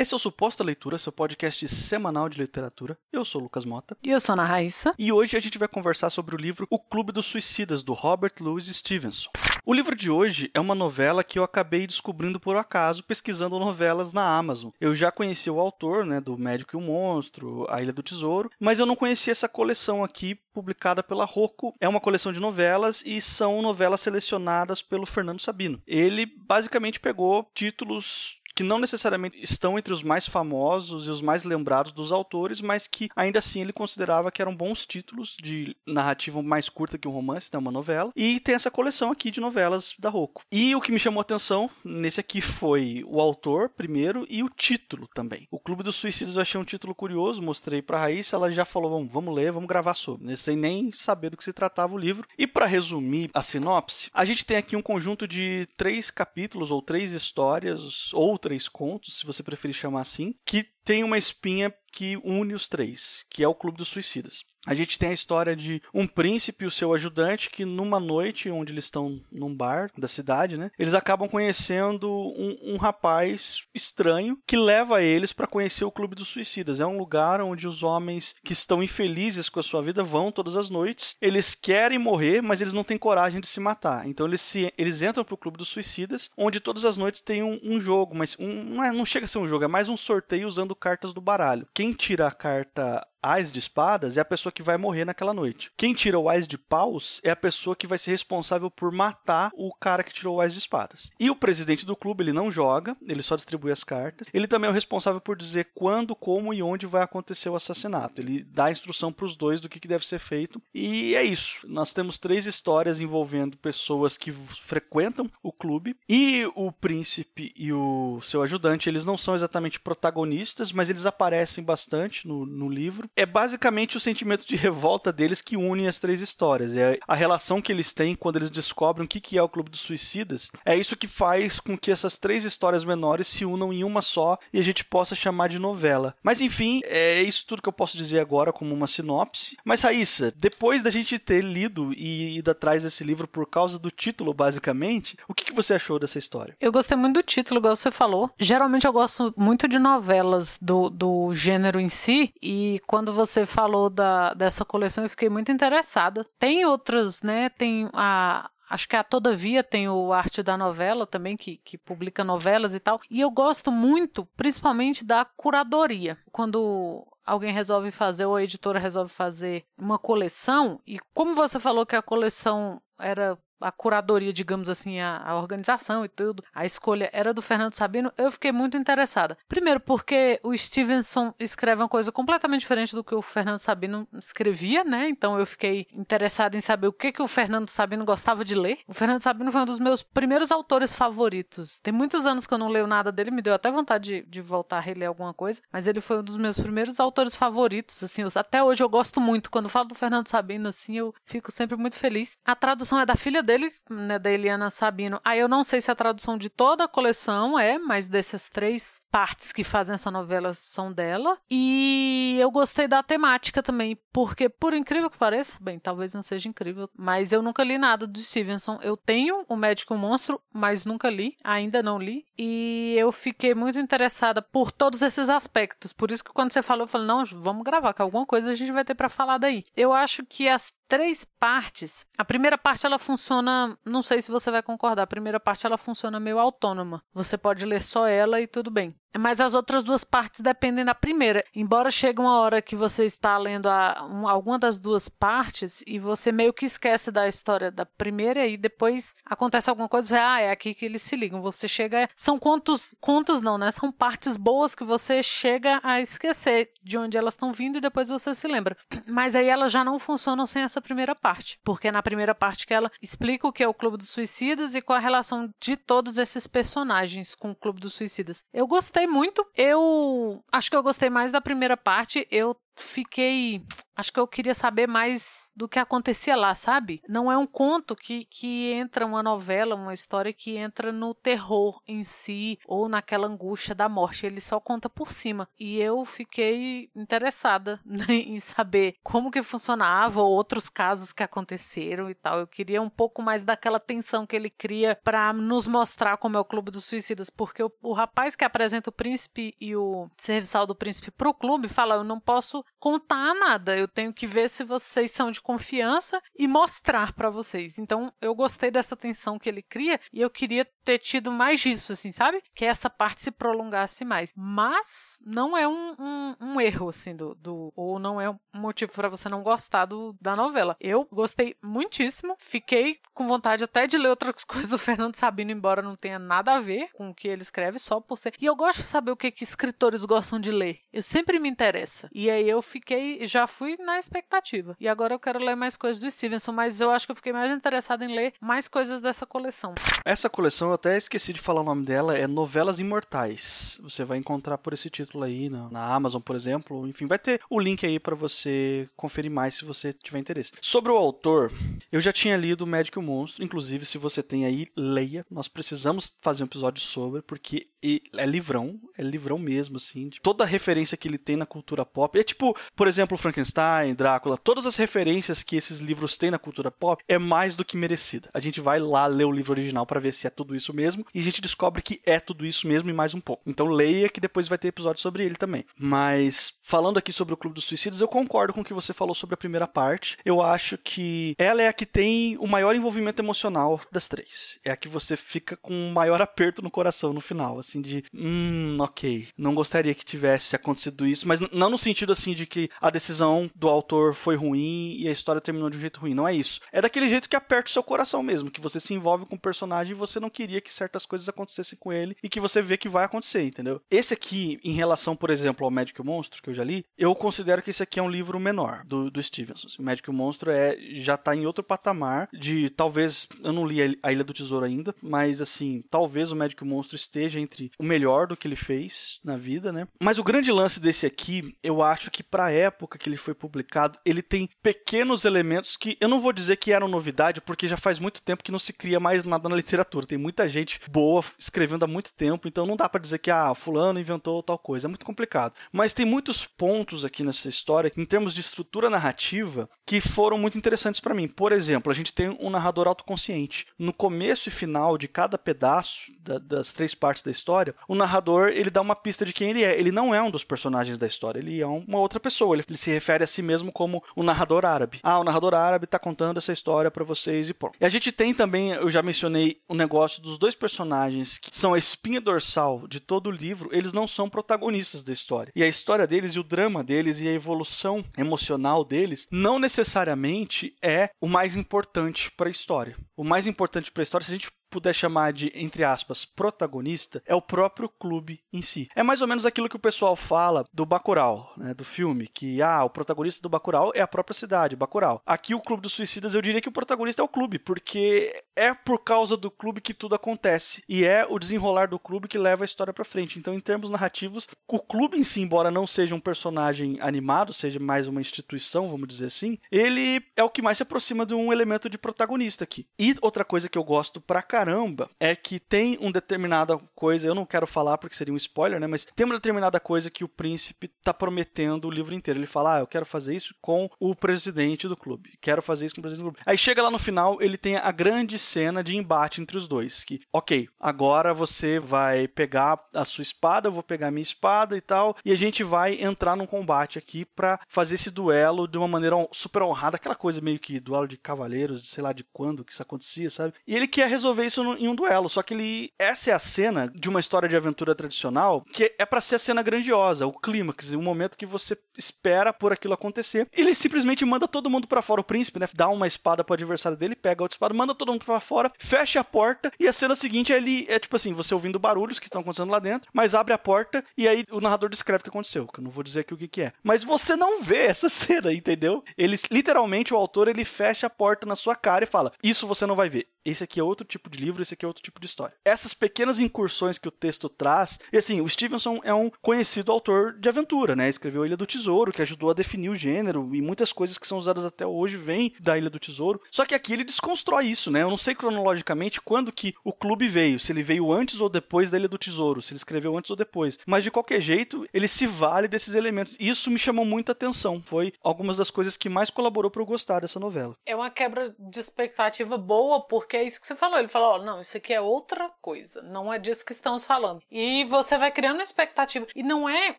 Esse é o Suposta Leitura, seu podcast semanal de literatura. Eu sou o Lucas Mota. E eu sou a Ana Raíssa. E hoje a gente vai conversar sobre o livro O Clube dos Suicidas, do Robert Louis Stevenson. O livro de hoje é uma novela que eu acabei descobrindo por acaso pesquisando novelas na Amazon. Eu já conheci o autor, né, do Médico e o Monstro, A Ilha do Tesouro, mas eu não conhecia essa coleção aqui publicada pela Rocco. É uma coleção de novelas e são novelas selecionadas pelo Fernando Sabino. Ele basicamente pegou títulos que não necessariamente estão entre os mais famosos e os mais lembrados dos autores, mas que ainda assim ele considerava que eram bons títulos de narrativa mais curta que um romance, né, uma novela. E tem essa coleção aqui de novelas da Rocco. E o que me chamou a atenção nesse aqui foi o autor, primeiro, e o título também. O Clube dos Suicidas eu achei um título curioso, mostrei para Raíssa, ela já falou, vamos, vamos ler, vamos gravar sobre, né, sem nem saber do que se tratava o livro. E para resumir a sinopse, a gente tem aqui um conjunto de três capítulos ou três histórias, ou três contos, se você preferir chamar assim, que tem uma espinha que une os três, que é o Clube dos Suicidas. A gente tem a história de um príncipe e o seu ajudante que numa noite onde eles estão num bar da cidade, né, eles acabam conhecendo um, um rapaz estranho que leva eles para conhecer o Clube dos Suicidas. É um lugar onde os homens que estão infelizes com a sua vida vão todas as noites. Eles querem morrer, mas eles não têm coragem de se matar. Então eles se, eles entram pro Clube dos Suicidas, onde todas as noites tem um, um jogo, mas um, não, é, não chega a ser um jogo, é mais um sorteio usando cartas do baralho. Quem tira a carta Ás de espadas é a pessoa que vai morrer naquela noite. Quem tira o Ás de paus é a pessoa que vai ser responsável por matar o cara que tirou o Ás de espadas. E o presidente do clube, ele não joga, ele só distribui as cartas. Ele também é o responsável por dizer quando, como e onde vai acontecer o assassinato. Ele dá a instrução para os dois do que, que deve ser feito. E é isso. Nós temos três histórias envolvendo pessoas que frequentam o clube. E o príncipe e o seu ajudante, eles não são exatamente protagonistas, mas eles aparecem bastante no, no livro é basicamente o sentimento de revolta deles que une as três histórias. É a relação que eles têm quando eles descobrem o que é o Clube dos Suicidas. É isso que faz com que essas três histórias menores se unam em uma só e a gente possa chamar de novela. Mas enfim, é isso tudo que eu posso dizer agora como uma sinopse. Mas Raíssa, depois da gente ter lido e ido atrás desse livro por causa do título, basicamente, o que, você achou dessa história? Eu gostei muito do título, igual você falou. Geralmente eu gosto muito de novelas do, do gênero em si, e quando quando você falou da, dessa coleção, eu fiquei muito interessada. Tem outras, né? Tem a, Acho que a Todavia tem o Arte da Novela também, que, que publica novelas e tal. E eu gosto muito, principalmente, da curadoria. Quando alguém resolve fazer, ou a editora resolve fazer uma coleção, e como você falou que a coleção era a curadoria, digamos assim, a, a, organização e tudo, a escolha era do Fernando Sabino, eu fiquei muito interessada. Primeiro, porque o Stevenson escreve uma coisa completamente diferente do que o Fernando Sabino escrevia, né? Então eu fiquei interessada em saber o que, que o Fernando Sabino gostava de ler. O Fernando Sabino foi um dos meus primeiros autores favoritos. Tem muitos anos que eu não leio nada dele, me deu até vontade de, de voltar a reler alguma coisa, mas ele foi um dos meus primeiros autores favoritos, assim, eu, até hoje eu gosto muito. Quando falo do Fernando Sabino, assim, eu fico sempre muito feliz. A tradução é da filha dele, né, da Eliana Sabino. Aí eu não sei se a tradução de toda a coleção é, mas dessas três partes que fazem essa novela são dela. E eu gostei da temática também, porque por incrível que pareça, bem, talvez não seja incrível, mas eu nunca li nada do Stevenson. Eu tenho O Médico Monstro, mas nunca li, ainda não li. E eu fiquei muito interessada por todos esses aspectos. Por isso que quando você falou, eu falei, não, vamos gravar, que alguma coisa a gente vai ter para falar daí. Eu acho que as três partes. A primeira parte ela funciona, não sei se você vai concordar, a primeira parte ela funciona meio autônoma. Você pode ler só ela e tudo bem. Mas as outras duas partes dependem da primeira. Embora chegue uma hora que você está lendo a, um, alguma das duas partes e você meio que esquece da história da primeira e depois acontece alguma coisa, você, ah, é aqui que eles se ligam. Você chega. São contos, contos não, né? São partes boas que você chega a esquecer de onde elas estão vindo e depois você se lembra. Mas aí elas já não funcionam sem essa primeira parte. Porque é na primeira parte que ela explica o que é o Clube dos Suicidas e qual a relação de todos esses personagens com o Clube dos Suicidas. Eu gostei gostei muito. Eu acho que eu gostei mais da primeira parte. Eu fiquei acho que eu queria saber mais do que acontecia lá, sabe? Não é um conto que, que entra uma novela, uma história que entra no terror em si ou naquela angústia da morte. Ele só conta por cima. E eu fiquei interessada né, em saber como que funcionava, outros casos que aconteceram e tal. Eu queria um pouco mais daquela tensão que ele cria para nos mostrar como é o Clube dos Suicidas, porque o, o rapaz que apresenta o príncipe e o serviçal do príncipe pro clube fala: Eu não posso contar nada, eu tenho que ver se vocês são de confiança e mostrar para vocês. Então, eu gostei dessa tensão que ele cria e eu queria ter tido mais disso, assim, sabe? Que essa parte se prolongasse mais. Mas não é um, um, um erro, assim, do, do, Ou não é um motivo para você não gostar do, da novela. Eu gostei muitíssimo, fiquei com vontade até de ler outras coisas do Fernando Sabino, embora não tenha nada a ver com o que ele escreve, só por ser. E eu gosto de saber o que, que escritores gostam de ler. Eu sempre me interessa. E aí eu fiquei, já fui na expectativa. E agora eu quero ler mais coisas do Stevenson, mas eu acho que eu fiquei mais interessada em ler mais coisas dessa coleção. Essa coleção eu até esqueci de falar o nome dela, é Novelas Imortais. Você vai encontrar por esse título aí na, na Amazon, por exemplo. Enfim, vai ter o link aí para você conferir mais se você tiver interesse. Sobre o autor, eu já tinha lido e o Monstro, inclusive se você tem aí, leia. Nós precisamos fazer um episódio sobre, porque é livrão, é livrão mesmo, assim. De toda referência que ele tem na cultura pop. É tipo, por exemplo, Frankenstein, Drácula, todas as referências que esses livros têm na cultura pop é mais do que merecida. A gente vai lá ler o livro original para ver se é tudo isso mesmo e a gente descobre que é tudo isso mesmo e mais um pouco. Então leia que depois vai ter episódio sobre ele também. Mas falando aqui sobre o Clube dos Suicidas, eu concordo com o que você falou sobre a primeira parte. Eu acho que ela é a que tem o maior envolvimento emocional das três. É a que você fica com o maior aperto no coração no final, assim de, hum, OK, não gostaria que tivesse acontecido isso, mas não no sentido assim de que a decisão do autor foi ruim e a história terminou de um jeito ruim, não é isso. É daquele jeito que aperta o seu coração mesmo, que você se envolve com o personagem e você não queria que certas coisas acontecessem com ele e que você vê que vai acontecer, entendeu? Esse aqui, em relação, por exemplo, ao o Monstro, que eu já li, eu considero que esse aqui é um livro menor do, do Stevenson. E o Monstro é, já tá em outro patamar de, talvez, eu não li a Ilha do Tesouro ainda, mas assim, talvez o o Monstro esteja entre o melhor do que ele fez na vida, né? Mas o grande lance desse aqui, eu acho que pra época que ele foi publicado, ele tem pequenos elementos que eu não vou dizer que eram novidade, porque já faz muito tempo que não se cria mais nada na literatura. Tem muita gente boa escrevendo há muito tempo, então não dá para dizer que ah, fulano inventou tal coisa, é muito complicado. Mas tem muitos pontos aqui nessa história, em termos de estrutura narrativa, que foram muito interessantes para mim. Por exemplo, a gente tem um narrador autoconsciente. No começo e final de cada pedaço da, das três partes da história, o narrador ele dá uma pista de quem ele é. Ele não é um dos personagens da história, ele é uma outra pessoa. Ele, ele se refere a si mesmo como o narrador árabe. Ah, o narrador árabe está contando essa história para vocês e pronto. E a gente tem também, eu já mencionei o negócio dos dois personagens que são a espinha dorsal de todo o livro, eles não são protagonistas da história. E a história deles e o drama deles e a evolução emocional deles não necessariamente é o mais importante para a história. O mais importante para a história, se a gente puder chamar de, entre aspas, protagonista, é o próprio clube em si. É mais ou menos aquilo que o pessoal fala do Bacurau, né, do filme, que ah, o protagonista do Bacurau é a própria cidade, Bacurau. Aqui o Clube dos Suicidas, eu diria que o protagonista é o clube, porque é por causa do clube que tudo acontece e é o desenrolar do clube que leva a história para frente. Então, em termos narrativos, o clube em si, embora não seja um personagem animado, seja mais uma instituição, vamos dizer assim, ele é o que mais se aproxima de um elemento de protagonista aqui. E outra coisa que eu gosto pra cá caramba é que tem uma determinada coisa, eu não quero falar porque seria um spoiler, né? Mas tem uma determinada coisa que o príncipe tá prometendo o livro inteiro. Ele fala: Ah, eu quero fazer isso com o presidente do clube. Quero fazer isso com o presidente do clube. Aí chega lá no final, ele tem a grande cena de embate entre os dois. Que, ok, agora você vai pegar a sua espada, eu vou pegar a minha espada e tal, e a gente vai entrar num combate aqui para fazer esse duelo de uma maneira super honrada, aquela coisa meio que duelo de cavaleiros, sei lá de quando que isso acontecia, sabe? E ele quer resolver isso em um duelo. Só que ele. Essa é a cena de uma história de aventura tradicional que é para ser a cena grandiosa, o clímax, o momento que você espera por aquilo acontecer. Ele simplesmente manda todo mundo para fora. O príncipe, né? Dá uma espada pro adversário dele, pega outra espada, manda todo mundo para fora, fecha a porta e a cena seguinte é ele é tipo assim: você ouvindo barulhos que estão acontecendo lá dentro, mas abre a porta e aí o narrador descreve o que aconteceu. Que eu não vou dizer aqui o que, que é. Mas você não vê essa cena, entendeu? Ele literalmente, o autor, ele fecha a porta na sua cara e fala: Isso você não vai ver. Esse aqui é outro tipo de livro, esse aqui é outro tipo de história. Essas pequenas incursões que o texto traz, e assim, o Stevenson é um conhecido autor de aventura, né? Escreveu Ilha do Tesouro, que ajudou a definir o gênero, e muitas coisas que são usadas até hoje vêm da Ilha do Tesouro. Só que aqui ele desconstrói isso, né? Eu não sei cronologicamente quando que o clube veio, se ele veio antes ou depois da Ilha do Tesouro, se ele escreveu antes ou depois. Mas de qualquer jeito, ele se vale desses elementos. Isso me chamou muita atenção. Foi algumas das coisas que mais colaborou para eu gostar dessa novela. É uma quebra de expectativa boa, porque é isso que você falou. Ele falou: oh, não, isso aqui é outra coisa. Não é disso que estamos falando. E você vai criando uma expectativa. E não é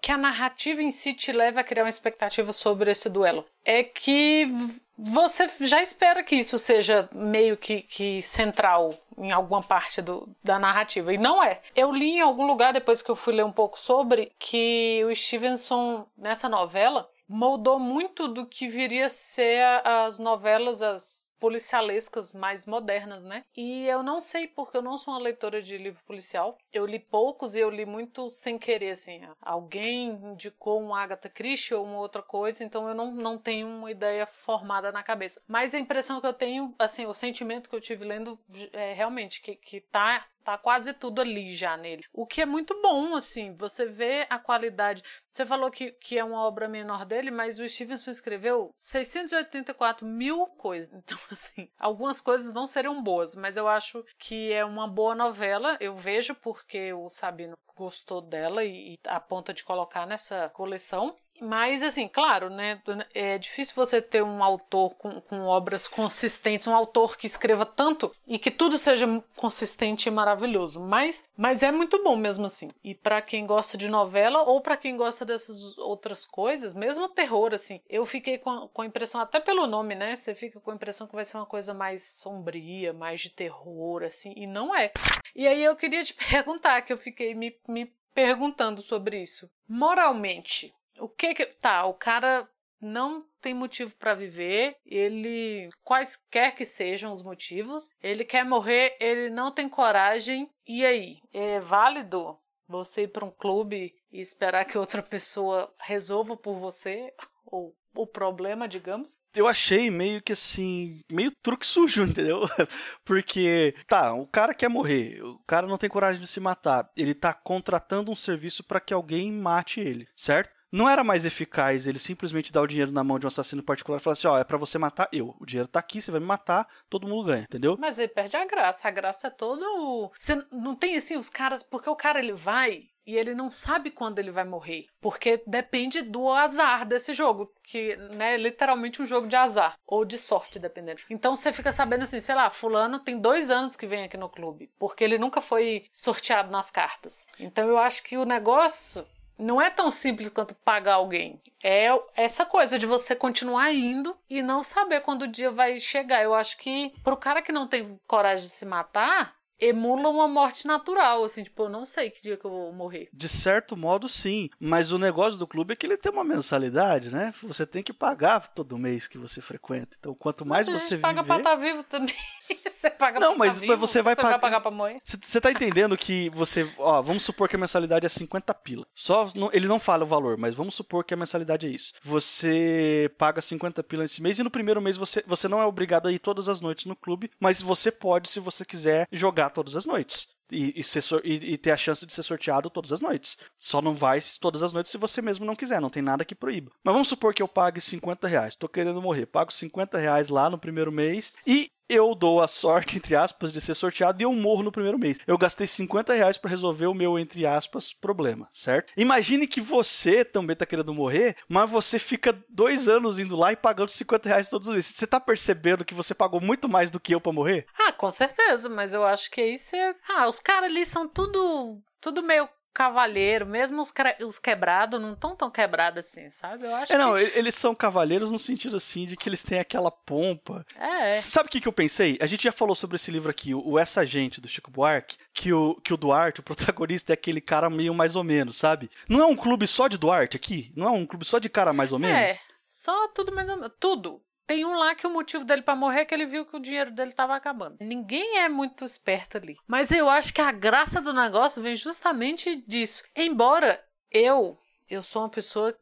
que a narrativa em si te leve a criar uma expectativa sobre esse duelo. É que você já espera que isso seja meio que, que central em alguma parte do, da narrativa. E não é. Eu li em algum lugar, depois que eu fui ler um pouco sobre, que o Stevenson, nessa novela, moldou muito do que viria a ser as novelas, as policialescas mais modernas, né? E eu não sei porque eu não sou uma leitora de livro policial. Eu li poucos e eu li muito sem querer, assim. Alguém indicou um Agatha Christie ou uma outra coisa, então eu não, não tenho uma ideia formada na cabeça. Mas a impressão que eu tenho, assim, o sentimento que eu tive lendo é realmente que, que tá Tá quase tudo ali já nele. O que é muito bom, assim, você vê a qualidade. Você falou que, que é uma obra menor dele, mas o Stevenson escreveu 684 mil coisas. Então, assim, algumas coisas não seriam boas, mas eu acho que é uma boa novela. Eu vejo porque o Sabino gostou dela e, e a ponto de colocar nessa coleção. Mas, assim, claro, né? É difícil você ter um autor com, com, obras consistentes, um autor que escreva tanto e que tudo seja consistente e maravilhoso. Mas, mas é muito bom mesmo assim. E para quem gosta de novela ou para quem gosta dessas outras coisas, mesmo terror, assim, eu fiquei com a, com a impressão, até pelo nome, né? Você fica com a impressão que vai ser uma coisa mais sombria, mais de terror, assim, e não é. E aí eu queria te perguntar, que eu fiquei me, me perguntando sobre isso. Moralmente, o que que. Tá, o cara não tem motivo para viver, ele, quaisquer que sejam os motivos, ele quer morrer, ele não tem coragem. E aí? É válido você ir para um clube e esperar que outra pessoa resolva por você? Ou o problema, digamos? Eu achei meio que assim, meio truque sujo, entendeu? Porque, tá, o cara quer morrer, o cara não tem coragem de se matar, ele tá contratando um serviço para que alguém mate ele, certo? Não era mais eficaz ele simplesmente dar o dinheiro na mão de um assassino particular e falar assim: ó, é para você matar eu. O dinheiro tá aqui, você vai me matar, todo mundo ganha, entendeu? Mas ele perde a graça. A graça é todo. Você não tem assim os caras. Porque o cara ele vai e ele não sabe quando ele vai morrer, porque depende do azar desse jogo, que né, é literalmente um jogo de azar ou de sorte, dependendo. Então você fica sabendo assim, sei lá, fulano tem dois anos que vem aqui no clube, porque ele nunca foi sorteado nas cartas. Então eu acho que o negócio não é tão simples quanto pagar alguém. É essa coisa de você continuar indo e não saber quando o dia vai chegar. Eu acho que pro cara que não tem coragem de se matar, emula uma morte natural, assim, tipo, eu não sei que dia que eu vou morrer. De certo modo, sim. Mas o negócio do clube é que ele tem uma mensalidade, né? Você tem que pagar todo mês que você frequenta. Então, quanto mais mas você gente paga viver... pra estar tá vivo também. você paga não, pra mas tá vivo, você vai você pagar. vai pagar pra mãe. Você tá entendendo que você, ó, vamos supor que a mensalidade é 50 pila. Só ele não fala o valor, mas vamos supor que a mensalidade é isso. Você paga 50 pila esse mês e no primeiro mês você, você não é obrigado a ir todas as noites no clube, mas você pode se você quiser jogar todas as noites. E, e, ser, e, e, ter a chance de ser sorteado todas as noites. Só não vai todas as noites se você mesmo não quiser, não tem nada que proíba. Mas vamos supor que eu pague 50 reais, tô querendo morrer, pago 50 reais lá no primeiro mês e eu dou a sorte, entre aspas, de ser sorteado e eu morro no primeiro mês. Eu gastei 50 reais para resolver o meu, entre aspas, problema, certo? Imagine que você também tá querendo morrer, mas você fica dois anos indo lá e pagando 50 reais todos os meses. Você tá percebendo que você pagou muito mais do que eu para morrer? Ah, com certeza, mas eu acho que aí você. Ah, os caras ali são tudo. Tudo meio cavalheiro, mesmo os, os quebrados não estão tão quebrados assim, sabe? Eu acho é, não, que... eles são cavaleiros no sentido assim de que eles têm aquela pompa. É. Sabe o que, que eu pensei? A gente já falou sobre esse livro aqui, o Essa Gente, do Chico Buarque, que o, que o Duarte, o protagonista, é aquele cara meio mais ou menos, sabe? Não é um clube só de Duarte aqui? Não é um clube só de cara mais ou menos? É, só tudo mais ou menos. Tudo. Tem um lá que o motivo dele para morrer é que ele viu que o dinheiro dele estava acabando. Ninguém é muito esperto ali. Mas eu acho que a graça do negócio vem justamente disso. Embora eu, eu sou uma pessoa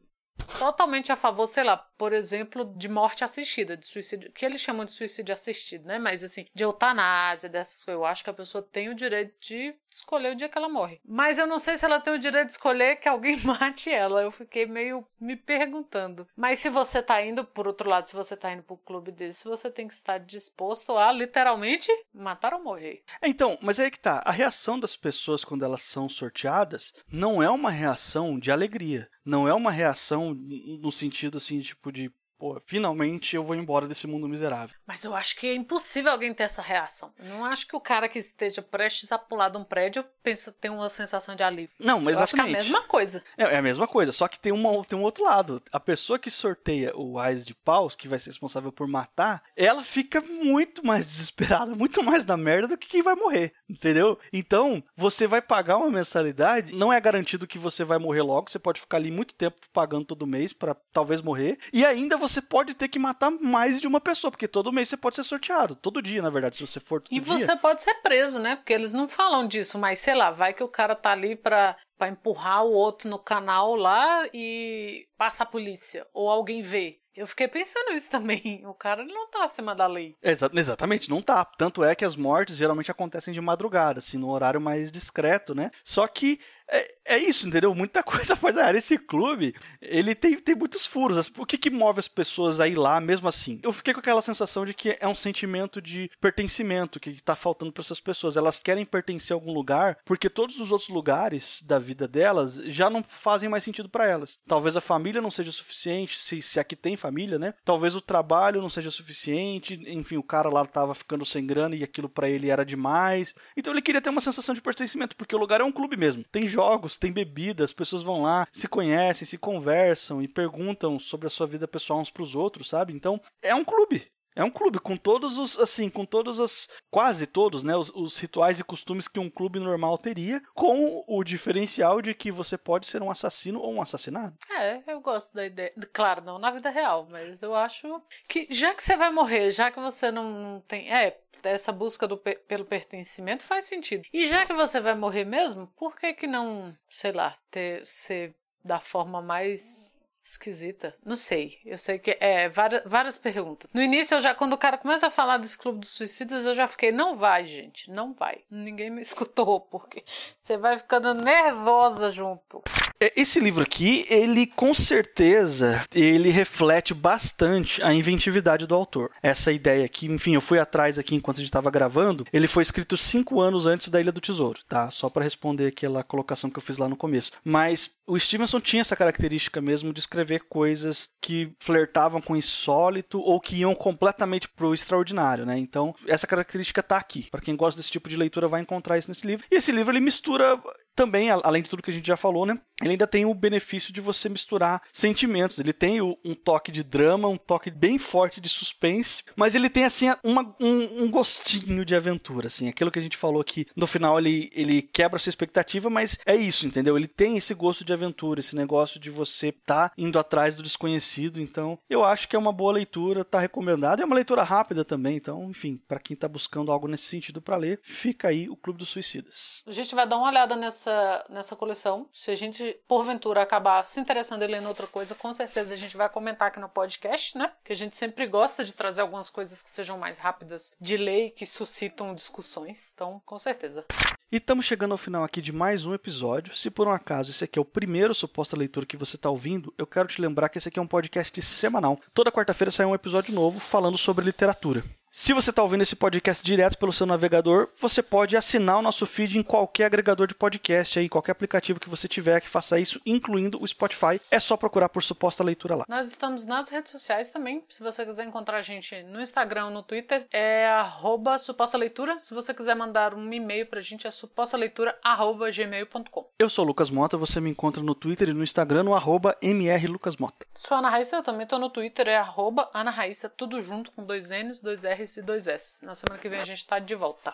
totalmente a favor, sei lá, por exemplo, de morte assistida, de suicídio, que eles chamam de suicídio assistido, né? Mas assim, de eutanásia, dessas coisas. Eu acho que a pessoa tem o direito de escolher o dia que ela morre. Mas eu não sei se ela tem o direito de escolher que alguém mate ela. Eu fiquei meio me perguntando. Mas se você tá indo, por outro lado, se você tá indo pro clube desse, você tem que estar disposto a literalmente matar ou morrer. Então, mas aí que tá. A reação das pessoas quando elas são sorteadas não é uma reação de alegria. Não é uma reação no sentido assim, tipo de pô, finalmente eu vou embora desse mundo miserável. Mas eu acho que é impossível alguém ter essa reação. Eu não acho que o cara que esteja prestes a pular de um prédio pensa tem uma sensação de alívio. Não, mas exatamente. Eu acho que é a mesma coisa. É, é, a mesma coisa, só que tem, uma, tem um outro lado. A pessoa que sorteia o Ais de Paus, que vai ser responsável por matar, ela fica muito mais desesperada, muito mais na merda do que quem vai morrer, entendeu? Então, você vai pagar uma mensalidade, não é garantido que você vai morrer logo, você pode ficar ali muito tempo pagando todo mês para talvez morrer, e ainda você você pode ter que matar mais de uma pessoa, porque todo mês você pode ser sorteado. Todo dia, na verdade, se você for todo E dia. você pode ser preso, né? Porque eles não falam disso, mas sei lá, vai que o cara tá ali pra, pra empurrar o outro no canal lá e passa a polícia. Ou alguém vê. Eu fiquei pensando isso também. O cara não tá acima da lei. Exa exatamente, não tá. Tanto é que as mortes geralmente acontecem de madrugada, assim, no horário mais discreto, né? Só que é, é isso, entendeu? Muita coisa pode dar. Esse clube, ele tem, tem muitos furos. O que, que move as pessoas a ir lá mesmo assim? Eu fiquei com aquela sensação de que é um sentimento de pertencimento que tá faltando para essas pessoas. Elas querem pertencer a algum lugar porque todos os outros lugares da vida delas já não fazem mais sentido para elas. Talvez a família não seja suficiente, se, se aqui tem família, né? Talvez o trabalho não seja suficiente. Enfim, o cara lá tava ficando sem grana e aquilo para ele era demais. Então ele queria ter uma sensação de pertencimento porque o lugar é um clube mesmo. Tem jogos jogos, tem bebida, as pessoas vão lá, se conhecem, se conversam e perguntam sobre a sua vida pessoal uns pros outros, sabe? Então, é um clube. É um clube com todos os, assim, com todos os, quase todos, né, os, os, rituais e costumes que um clube normal teria, com o diferencial de que você pode ser um assassino ou um assassinado. É, eu gosto da ideia. Claro, não na vida real, mas eu acho que já que você vai morrer, já que você não tem, é, essa busca do, pelo pertencimento faz sentido. E já que você vai morrer mesmo, por que que não, sei lá, ter ser da forma mais esquisita. Não sei. Eu sei que é várias, várias perguntas. No início, eu já, quando o cara começa a falar desse clube dos suicidas, eu já fiquei, não vai, gente, não vai. Ninguém me escutou, porque você vai ficando nervosa junto. É, esse livro aqui, ele com certeza, ele reflete bastante a inventividade do autor. Essa ideia aqui, enfim, eu fui atrás aqui enquanto a gente estava gravando, ele foi escrito cinco anos antes da Ilha do Tesouro, tá? Só para responder aquela colocação que eu fiz lá no começo. Mas o Stevenson tinha essa característica mesmo de escrever coisas que flertavam com o insólito ou que iam completamente pro extraordinário, né? Então, essa característica tá aqui. Para quem gosta desse tipo de leitura vai encontrar isso nesse livro. E esse livro ele mistura também, além de tudo que a gente já falou, né? Ele ainda tem o benefício de você misturar sentimentos. Ele tem um toque de drama, um toque bem forte de suspense, mas ele tem assim uma, um, um, gostinho de aventura, assim, aquilo que a gente falou que no final ele, ele quebra sua expectativa, mas é isso, entendeu? Ele tem esse gosto de aventura, esse negócio de você estar tá indo atrás do desconhecido. Então, eu acho que é uma boa leitura, tá recomendado. É uma leitura rápida também, então, enfim, para quem tá buscando algo nesse sentido para ler, fica aí o Clube dos Suicidas. A gente vai dar uma olhada nessa nessa, nessa coleção. Se a gente, porventura, acabar se interessando em ler outra coisa, com certeza a gente vai comentar aqui no podcast, né? Que a gente sempre gosta de trazer algumas coisas que sejam mais rápidas de ler e que suscitam discussões. Então, com certeza. E estamos chegando ao final aqui de mais um episódio. Se por um acaso esse aqui é o primeiro suposta leitura que você está ouvindo, eu quero te lembrar que esse aqui é um podcast semanal. Toda quarta-feira sai um episódio novo falando sobre literatura. Se você está ouvindo esse podcast direto pelo seu navegador, você pode assinar o nosso feed em qualquer agregador de podcast, aí, qualquer aplicativo que você tiver que faça isso, incluindo o Spotify. É só procurar por suposta leitura lá. Nós estamos nas redes sociais também. Se você quiser encontrar a gente no Instagram ou no Twitter, é arroba suposta leitura. Se você quiser mandar um e-mail para a gente, é supostaleitura.gmail.com. Eu sou o Lucas Mota, você me encontra no Twitter e no Instagram no arroba mrlucasmota. Sou Ana Raíssa, eu também estou no Twitter, é arroba Ana Raíssa, tudo junto com dois N's, dois R's e dois S. Na semana que vem a gente está de volta.